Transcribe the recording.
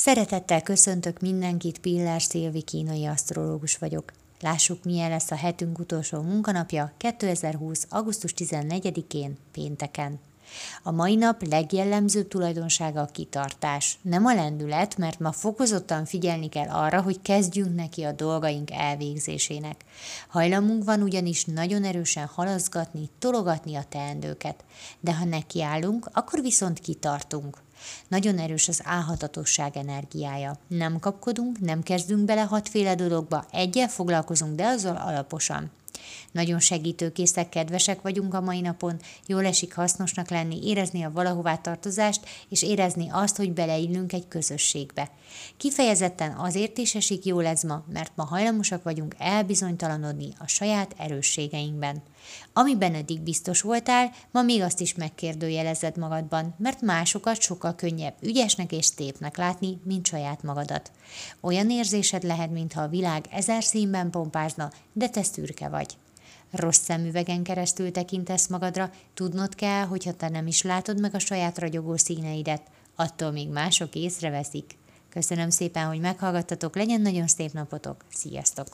Szeretettel köszöntök mindenkit, Pillás Szilvi kínai asztrológus vagyok. Lássuk, milyen lesz a hetünk utolsó munkanapja 2020. augusztus 14-én, pénteken. A mai nap legjellemzőbb tulajdonsága a kitartás. Nem a lendület, mert ma fokozottan figyelni kell arra, hogy kezdjünk neki a dolgaink elvégzésének. Hajlamunk van ugyanis nagyon erősen halaszgatni, tologatni a teendőket. De ha nekiállunk, akkor viszont kitartunk. Nagyon erős az álhatatosság energiája. Nem kapkodunk, nem kezdünk bele hatféle dologba, egyel foglalkozunk, de azzal alaposan. Nagyon segítőkészek, kedvesek vagyunk a mai napon, jól esik hasznosnak lenni, érezni a valahová tartozást, és érezni azt, hogy beleillünk egy közösségbe. Kifejezetten azért is esik jól ez ma, mert ma hajlamosak vagyunk elbizonytalanodni a saját erősségeinkben. Amiben eddig biztos voltál, ma még azt is megkérdőjelezed magadban, mert másokat sokkal könnyebb ügyesnek és szépnek látni, mint saját magadat. Olyan érzésed lehet, mintha a világ ezer színben pompázna, de te szürke vagy. Rossz szemüvegen keresztül tekintesz magadra, tudnod kell, hogyha te nem is látod meg a saját ragyogó színeidet, attól még mások észreveszik. Köszönöm szépen, hogy meghallgattatok, legyen nagyon szép napotok, sziasztok!